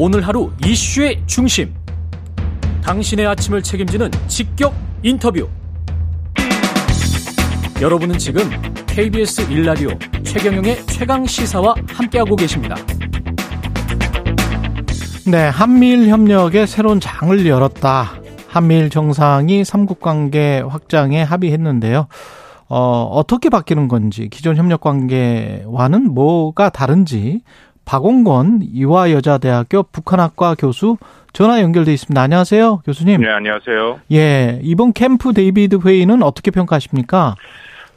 오늘 하루 이슈의 중심. 당신의 아침을 책임지는 직격 인터뷰. 여러분은 지금 KBS 일라디오 최경영의 최강 시사와 함께하고 계십니다. 네, 한미일 협력의 새로운 장을 열었다. 한미일 정상이 삼국 관계 확장에 합의했는데요. 어, 어떻게 바뀌는 건지, 기존 협력 관계와는 뭐가 다른지, 박원곤 이화여자대학교 북한학과 교수 전화 연결돼 있습니다. 안녕하세요, 교수님. 네, 안녕하세요. 예, 이번 캠프 데이비드 회의는 어떻게 평가하십니까?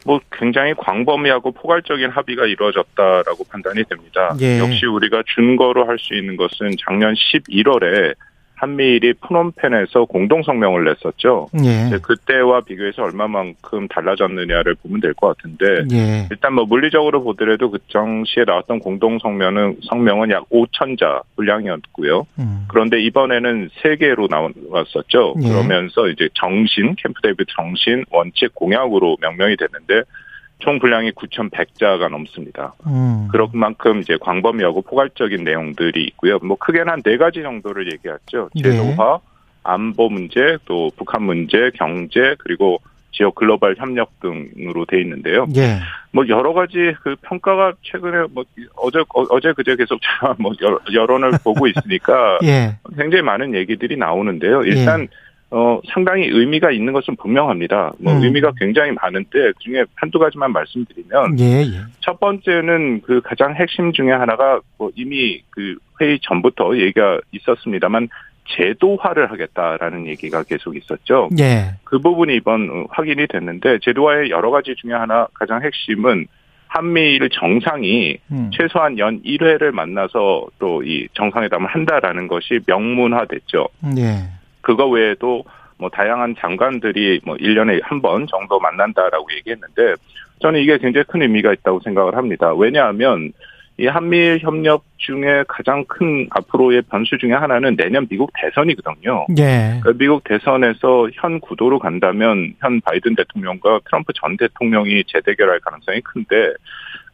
뭐 굉장히 광범위하고 포괄적인 합의가 이루어졌다라고 판단이 됩니다. 예. 역시 우리가 준거로 할 수 있는 것은 작년 11월에 한미일이 프놈펜에서 공동 성명을 냈었죠. 예. 그때와 비교해서 얼마만큼 달라졌느냐를 보면 될 것 같은데 예. 일단 뭐 물리적으로 보더라도 그 당시에 나왔던 공동 성명은 성명은 약 5천 자 분량이었고요. 음. 그런데 이번에는 세 개로 나왔었죠. 예. 그러면서 이제 정신, 캠프 데이비드 정신, 원칙, 공약으로 명명이 됐는데 총 분량이 9,100자가 넘습니다. 음. 그런 만큼 이제 광범위하고 포괄적인 내용들이 있고요. 뭐 크게는 한 네 가지 정도를 얘기했죠. 네. 제도화, 안보 문제, 또 북한 문제, 경제, 그리고 지역 글로벌 협력 등으로 돼 있는데요. 예. 뭐 여러 가지 그 평가가 최근에 뭐 어제 어- 어제 그제 계속 제가 뭐 여- 여론을 보고 있으니까 예. 굉장히 많은 얘기들이 나오는데요. 일단 어 상당히 의미가 있는 것은 분명합니다. 뭐 음. 의미가 굉장히 많은데 그중에 한두 가지만 말씀드리면 예, 예. 첫 번째는 그 가장 핵심 중에 하나가 뭐 이미 그 회의 전부터 얘기가 있었습니다만 제도화를 하겠다라는 얘기가 계속 있었죠. 예. 그 부분이 이번 어, 확인이 됐는데 제도화의 여러 가지 중에 하나 가장 핵심은 한미일 정상이 음. 최소한 연 1회를 만나서 또 이 정상회담을 한다라는 것이 명문화됐죠. 예. 그거 외에도 뭐 다양한 장관들이 뭐 1년에 한 번 정도 만난다라고 얘기했는데 저는 이게 굉장히 큰 의미가 있다고 생각을 합니다. 왜냐하면 이 한미일 협력 중에 가장 큰 앞으로의 변수 중에 하나는 내년 미국 대선이거든요. 예. 그 미국 대선에서 현 구도로 간다면 현 바이든 대통령과 트럼프 전 대통령이 재대결할 가능성이 큰데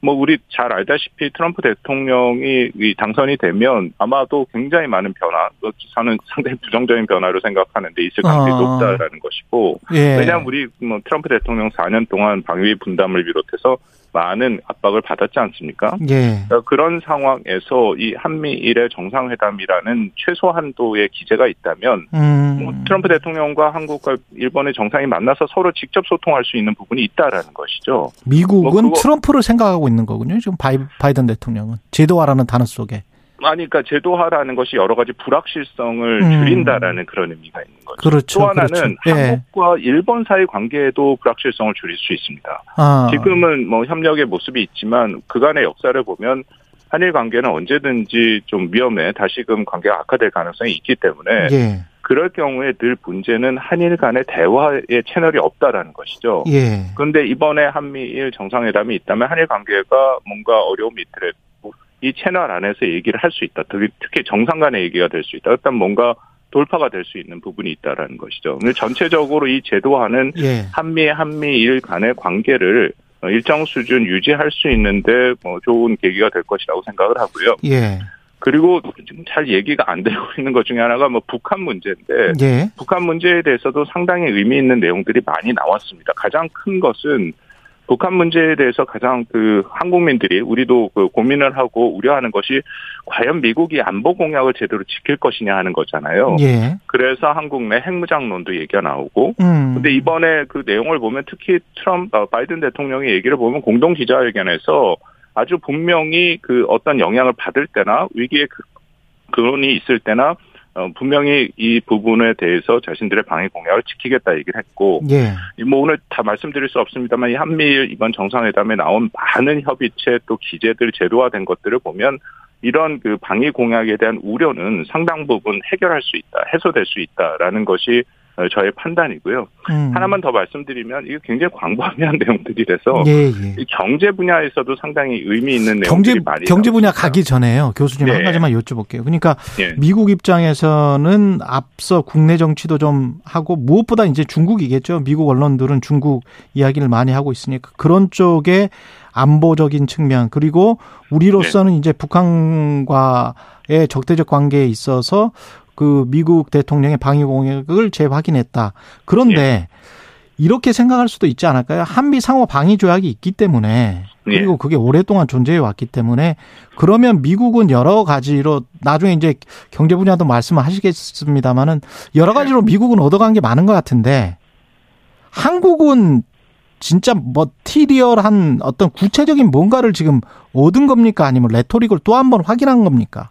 뭐 우리 잘 알다시피 트럼프 대통령이 이 당선이 되면 아마도 굉장히 많은 변화, 뭐 저는 상당히 부정적인 변화로 생각하는데 있을 가능성이 어. 높다라는 것이고 예. 왜냐하면 우리 뭐 트럼프 대통령 4년 동안 방위 분담을 비롯해서 많은 압박을 받았지 않습니까? 예. 그러니까 그런 상황에서 이 한미일의 정상회담이라는 최소 한도의 기제가 있다면 음. 뭐 트럼프 대통령과 한국과 일본의 정상이 만나서 서로 직접 소통할 수 있는 부분이 있다라는 것이죠. 미국은 뭐 트럼프를 생각하고 있는 거군요. 지금 바이, 바이든 대통령은 제도화라는 단어 속에. 아니, 그러니까 제도화라는 것이 여러 가지 불확실성을 음. 줄인다라는 그런 의미가 있는 거죠. 그렇죠. 또 하나는 그렇죠. 예. 한국과 일본 사이 관계에도 불확실성을 줄일 수 있습니다. 아. 지금은 뭐 협력의 모습이 있지만 그간의 역사를 보면 한일 관계는 언제든지 좀 위험해 다시금 관계가 악화될 가능성이 있기 때문에 예. 그럴 경우에 늘 문제는 한일 간의 대화의 채널이 없다라는 것이죠. 예. 그런데 이번에 한미일 정상회담이 있다면 한일 관계가 뭔가 어려움이 있더라도 이 채널 안에서 얘기를 할 수 있다. 특히, 정상 간의 얘기가 될 수 있다. 일단 뭔가 돌파가 될 수 있는 부분이 있다라는 것이죠. 근데 전체적으로 이 제도화는 예. 한미 한미일 간의 관계를 어, 일정 수준 유지할 수 있는데 뭐 좋은 계기가 될 것이라고 생각을 하고요. 예. 그리고 지금 잘 얘기가 안 되고 있는 것 중에 하나가 뭐 북한 문제인데 예. 북한 문제에 대해서도 상당히 의미 있는 내용들이 많이 나왔습니다. 가장 큰 것은 북한 문제에 대해서 가장 그 한국민들이 우리도 그 고민을 하고 우려하는 것이 과연 미국이 안보 공약을 제대로 지킬 것이냐 하는 거잖아요. 예. 그래서 한국 내 핵무장론도 얘기가 나오고 음. 근데 이번에 그 내용을 보면 특히 트럼프 어, 바이든 대통령의 얘기를 보면 공동 기자회견에서 아주 분명히 그 어떤 영향을 받을 때나 위기의 그- 근원이 있을 때나 어, 분명히 이 부분에 대해서 자신들의 방위 공약을 지키겠다 얘기를 했고 예. 뭐 오늘 다 말씀드릴 수 없습니다만 이 한미일 이번 정상회담에 나온 많은 협의체 또 기재들 제도화된 것들을 보면 이런 그 방위 공약에 대한 우려는 상당 부분 해결할 수 있다, 해소될 수 있다라는 것이 어, 저의 판단이고요. 음. 하나만 더 말씀드리면 이게 굉장히 광범위한 내용들이라서 예, 예. 이 경제 분야에서도 상당히 의미 있는 경제 내용들이 많이 경제 분야 가기 전에요. 교수님 한 네. 가지만 여쭤볼게요. 그러니까. 예. 미국 입장에서는 앞서 국내 정치도 좀 하고 무엇보다 이제 중국이겠죠. 미국 언론들은 중국 이야기를 많이 하고 있으니까 그런 쪽에 안보적인 측면 그리고 우리로서는 네. 이제 북한과 중국과의 적대적 관계에 있어서 그 미국 대통령의 방위 공약을 재확인했다. 그런데 예. 이렇게 생각할 수도 있지 않을까요? 한미 상호 방위 조약이 있기 때문에 그리고 예. 그게 오랫동안 존재해 왔기 때문에 그러면 미국은 여러 가지로 나중에 이제 경제 분야도 말씀을 하시겠습니다만은 여러 가지로 미국은 얻어간 게 많은 것 같은데 한국은 진짜 뭐 티리얼한 어떤 구체적인 뭔가를 지금 얻은 겁니까? 아니면 레토릭을 또 한 번 확인한 겁니까?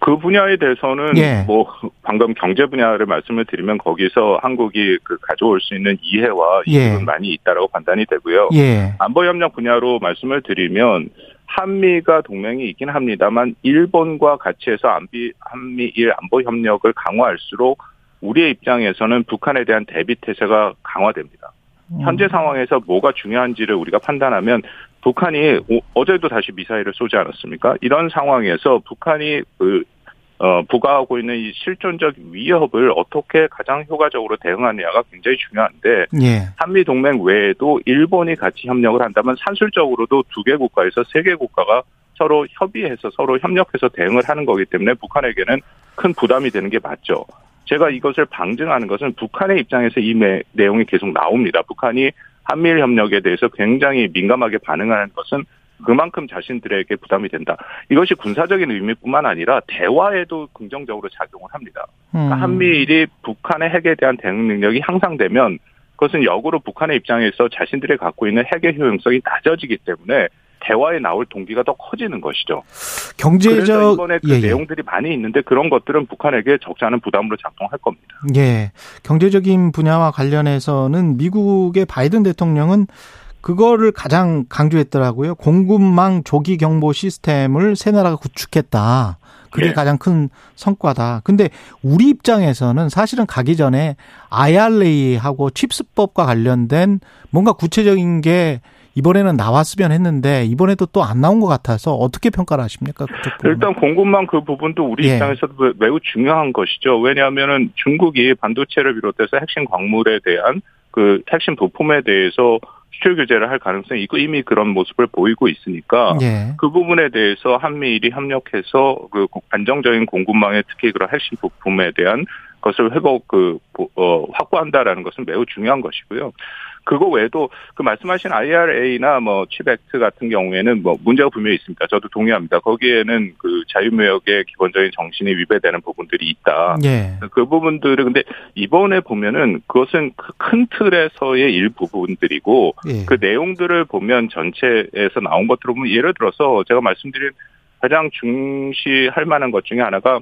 그 분야에 대해서는 예. 뭐 방금 경제 분야를 말씀을 드리면 거기서 한국이 그 가져올 수 있는 이해와 이익은 예. 많이 있다라고 판단이 되고요. 예. 안보 협력 분야로 말씀을 드리면 한미가 동맹이 있긴 합니다만 일본과 같이 해서 한미 한미일 안보 협력을 강화할수록 우리의 입장에서는 북한에 대한 대비 태세가 강화됩니다. 음. 현재 상황에서 뭐가 중요한지를 우리가 판단하면 북한이 어제도 다시 미사일을 쏘지 않았습니까? 이런 상황에서 북한이 그 어, 부과하고 있는 이 실존적 위협을 어떻게 가장 효과적으로 대응하느냐가 굉장히 중요한데 예. 한미 동맹 외에도 일본이 같이 협력을 한다면 산술적으로도 두 개 국가에서 세 개 국가가 서로 협의해서 서로 협력해서 대응을 하는 거기 때문에 북한에게는 큰 부담이 되는 게 맞죠. 제가 이것을 방증하는 것은 북한의 입장에서 이 내용이 계속 나옵니다. 북한이 한미일 협력에 대해서 굉장히 민감하게 반응하는 것은 그만큼 자신들에게 부담이 된다. 이것이 군사적인 의미뿐만 아니라 대화에도 긍정적으로 작용을 합니다. 그러니까 음. 한미일이 북한의 핵에 대한 대응 능력이 향상되면 그것은 역으로 북한의 입장에서 자신들이 갖고 있는 핵의 효용성이 낮아지기 때문에 대화에 나올 동기가 더 커지는 것이죠. 경제적 이번에 그 예, 예. 내용들이 많이 있는데 그런 것들은 북한에게 적지 않은 부담으로 작동할 겁니다. 예. 경제적인 분야와 관련해서는 미국의 바이든 대통령은 그거를 가장 강조했더라고요. 공급망 조기 경보 시스템을 새 나라가 구축했다. 그게 네. 가장 큰 성과다. 근데 우리 입장에서는 사실은 가기 전에 IRA하고 칩스법과 관련된 뭔가 구체적인 게 이번에는 나왔으면 했는데 이번에도 또 안 나온 것 같아서 어떻게 평가를 하십니까? 일단 공급망 그 부분도 우리 예. 입장에서도 매우 중요한 것이죠. 왜냐하면은 중국이 반도체를 비롯해서 핵심 광물에 대한 그 핵심 부품에 대해서 수출 규제를 할 가능성이 있고 이미 그런 모습을 보이고 있으니까 예. 그 부분에 대해서 한미일이 협력해서 그 안정적인 공급망에 특히 그런 핵심 부품에 대한 것을 회복 그 어, 확보한다라는 것은 매우 중요한 것이고요. 그거 외에도 그 말씀하신 IRA나 뭐 칩액트 같은 경우에는 뭐 문제가 분명히 있습니다. 저도 동의합니다. 거기에는 그 자유무역의 기본적인 정신이 위배되는 부분들이 있다. 예. 그 부분들을 근데 이번에 보면은 그것은 그큰 틀에서의 일부분들이고 예. 그 내용들을 보면 전체에서 나온 것들을 보면 예를 들어서 제가 말씀드린 가장 중시할 만한 것 중에 하나가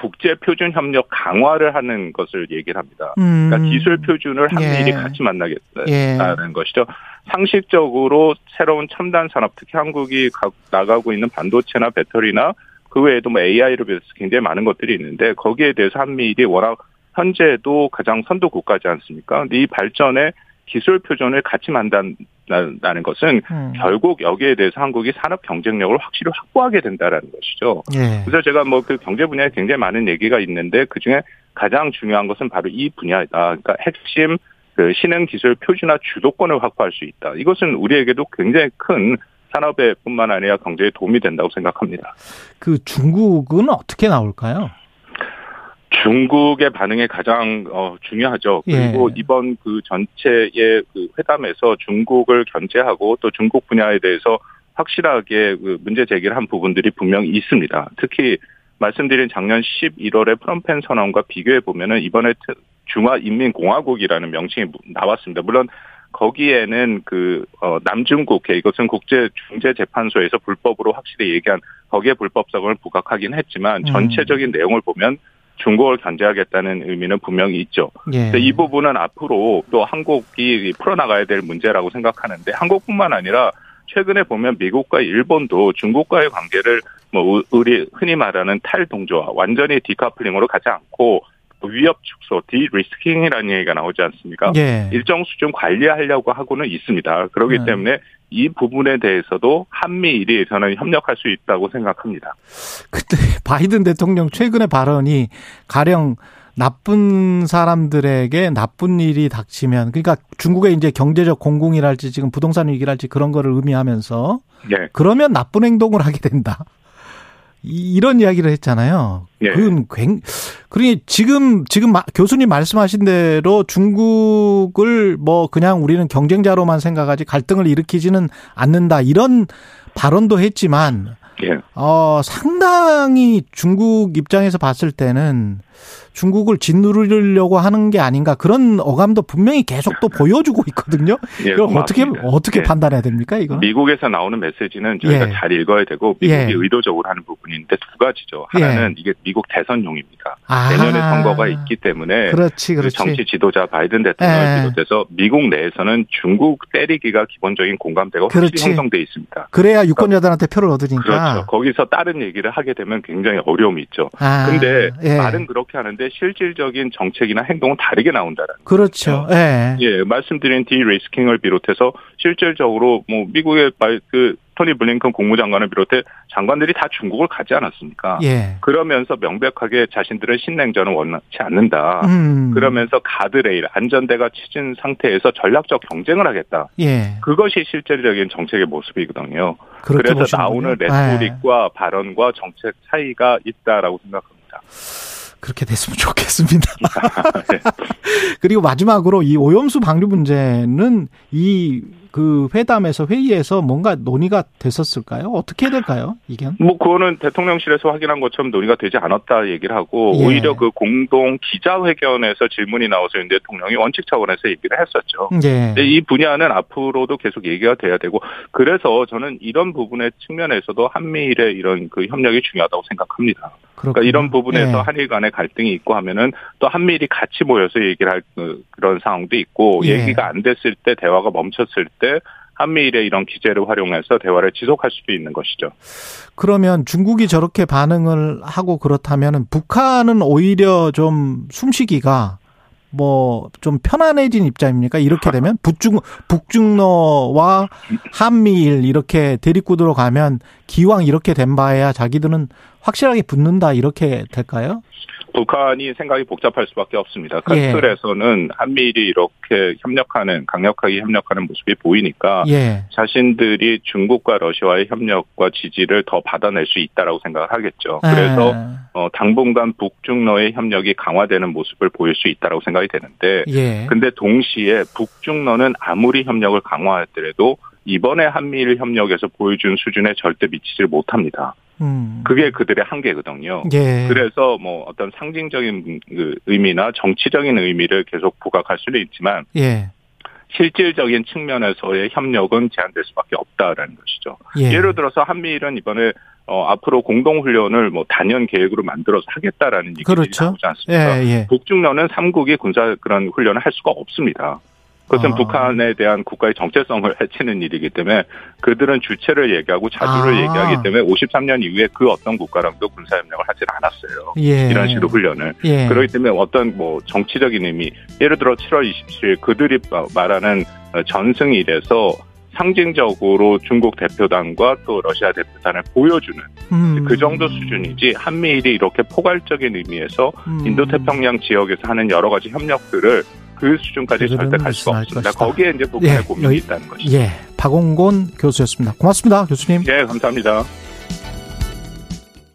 국제 표준 협력 강화를 하는 것을 얘기를 합니다. 음. 그러니까 기술 표준을 한미일이 예. 같이 만나겠다는 예. 것이죠. 상식적으로 새로운 첨단 산업, 특히 한국이 나가고 있는 반도체나 배터리나 그 외에도 뭐 AI를 비해서 굉장히 많은 것들이 있는데 거기에 대해서 한미일이 워낙 현재도 가장 선도 국가지 않습니까? 근데 이 발전에 기술 표준을 같이 만든 다는 것은 음. 결국 여기에 대해서 한국이 산업 경쟁력을 확실히 확보하게 된다라는 것이죠. 예. 그래서 제가 뭐 그 경제 분야에 굉장히 많은 얘기가 있는데 그 중에 가장 중요한 것은 바로 이 분야이다. 그러니까 핵심 그 신흥 기술 표준화 주도권을 확보할 수 있다. 이것은 우리에게도 굉장히 큰 산업에 뿐만 아니라 경제에 도움이 된다고 생각합니다. 그 중국은 어떻게 나올까요? 중국의 반응이 가장 어, 중요하죠. 그리고 예. 이번 그 전체의 그 회담에서 중국을 견제하고 또 중국 분야에 대해서 확실하게 그 문제 제기를 한 부분들이 분명히 있습니다. 특히 말씀드린 작년 11월에 프롬펜 선언과 비교해 보면은 이번에 중화인민공화국이라는 명칭이 나왔습니다. 물론 거기에는 그 어, 남중국해 이것은 국제 중재 재판소에서 불법으로 확실히 얘기한 거기에 불법성을 부각하긴 했지만 음. 전체적인 음. 내용을 보면 중국을 견제하겠다는 의미는 분명히 있죠. 예. 이 부분은 앞으로 또 한국이 풀어나가야 될 문제라고 생각하는데 한국뿐만 아니라 최근에 보면 미국과 일본도 중국과의 관계를 뭐 우리 흔히 말하는 탈동조화 완전히 디카플링으로 가지 않고 위협 축소, 디리스킹이라는 얘기가 나오지 않습니까? 예. 일정 수준 관리하려고 하고는 있습니다. 그렇기 예. 때문에 이 부분에 대해서도 한미일이 저는 협력할 수 있다고 생각합니다. 그때 바이든 대통령 최근의 발언이 가령 나쁜 사람들에게 나쁜 일이 닥치면 그러니까 중국의 이제 경제적 공공이랄지 지금 부동산 위기랄지 그런 거를 의미하면서 네. 그러면 나쁜 행동을 하게 된다. 이런 이야기를 했잖아요. 예. 그건 굉, 그러니 지금, 지금 교수님 말씀하신 대로 중국을 뭐 그냥 우리는 경쟁자로만 생각하지 갈등을 일으키지는 않는다. 이런 발언도 했지만, 예. 어, 상당히 중국 입장에서 봤을 때는 중국을 짓누르려고 하는 게 아닌가 그런 어감도 분명히 계속 또 보여주고 있거든요. 예, 이걸 어떻게 어떻게 예. 판단해야 됩니까 이거? 미국에서 나오는 메시지는 저희가 예. 잘 읽어야 되고 미국이 예. 의도적으로 하는 부분인데 두 가지죠. 하나는 이게 미국 대선용입니다. 아. 내년에 선거가 있기 때문에 그렇지 그 그렇지. 정치 지도자 바이든 대통령을 예. 비롯해서 미국 내에서는 중국 때리기가 기본적인 공감대가 확실히 그렇지. 형성돼 있습니다. 그래야 유권자들한테 표를 얻으니까. 그렇죠. 거기서 다른 얘기를 하게 되면 굉장히 어려움이 있죠. 아, 근데 예. 말은 그렇게 하는데 실질적인 정책이나 행동은 다르게 나온다라는 그렇죠. 예. 예, 말씀드린 디레이스킹을 비롯해서 실질적으로 뭐 미국의 말- 그 토니 블링컨 국무장관을 비롯해 장관들이 다 중국을 가지 않았습니까? 예. 그러면서 명백하게 자신들은 신냉전을 원하지 않는다. 음. 그러면서 가드레일 안전대가 치진 상태에서 전략적 경쟁을 하겠다. 예. 그것이 실질적인 정책의 모습이거든요. 그래서 나오는. 예. 레토릭과 발언과 정책 차이가 있다라고 생각합니다. 그렇게 됐으면 좋겠습니다. 네. 그리고 마지막으로 이 오염수 방류 문제는 이그 회담에서 회의에서 뭔가 논의가 됐었을까요? 어떻게 될까요? 이게? 뭐 그거는 대통령실에서 확인한 것처럼 논의가 되지 않았다 얘기를 하고 예. 오히려 그 공동 기자회견에서 질문이 나와서 윤 대통령이 원칙 차원에서 얘기를 했었죠. 예. 이 분야는 앞으로도 계속 얘기가 돼야 되고 그래서 저는 이런 부분의 측면에서도 한미일의 이런 그 협력이 중요하다고 생각합니다. 그러니까 이런 부분에서 예. 한일 간의 갈등이 있고 하면은 또 한미일이 같이 모여서 얘기를 할 그- 그런 상황도 있고 예. 얘기가 안 됐을 때 대화가 멈췄을 때 한미일의 이런 기제를 활용해서 대화를 지속할 수도 있는 것이죠. 그러면 중국이 저렇게 반응을 하고 그렇다면 북한은 오히려 좀 숨쉬기가 뭐 좀 편안해진 입장입니까? 이렇게 되면 북중 북중러와 한미일 이렇게 대립구도로 가면 기왕 이렇게 된 바에야 자기들은 확실하게 붙는다 이렇게 될까요? 북한이 생각이 복잡할 수밖에 없습니다. 그 예. 틀에서는 한미일이 이렇게 협력하는 강력하게 협력하는 모습이 보이니까 예. 자신들이 중국과 러시아의 협력과 지지를 더 받아낼 수 있다라고 생각을 하겠죠. 그래서 어, 당분간 북중러의 협력이 강화되는 모습을 보일 수 있다라고 생각이 되는데 예. 근데 동시에 북중러는 아무리 협력을 강화하더라도 이번에 한미일 협력에서 보여준 수준에 절대 미치질 못합니다. 음. 그게 그들의 한계거든요. 예. 그래서 뭐 어떤 상징적인 그 의미나 정치적인 의미를 계속 부각할 수는 있지만 예. 실질적인 측면에서의 협력은 제한될 수밖에 없다라는 것이죠. 예. 예를 들어서 한미일은 이번에 어, 앞으로 공동 훈련을 뭐 단연 계획으로 만들어서 하겠다라는 얘기들이 그렇죠. 나오지 않습니까? 예. 예. 북중러는 삼국이 군사 그런 훈련을 할 수가 없습니다. 그것은 아. 북한에 대한 국가의 정체성을 해치는 일이기 때문에 그들은 주체를 얘기하고 자주를 아. 얘기하기 때문에 53년 이후에 그 어떤 국가랑도 군사협력을 하질 않았어요. 예. 이런 식으로 훈련을. 예. 그렇기 때문에 어떤 뭐 정치적인 의미, 예를 들어 7월 27일 그들이 말하는 전승일에서 상징적으로 중국 대표단과 또 러시아 대표단을 보여주는 음. 그 정도 수준이지 한미일이 이렇게 포괄적인 의미에서 음. 인도태평양 지역에서 하는 여러 가지 협력들을 그 수준까지 절대 갈 수가 없습니다. 것이다. 거기에 이제 북한의 예, 고민이 여기- 있다는 것이죠. 예. 박홍곤 교수였습니다. 고맙습니다, 교수님. 예, 감사합니다.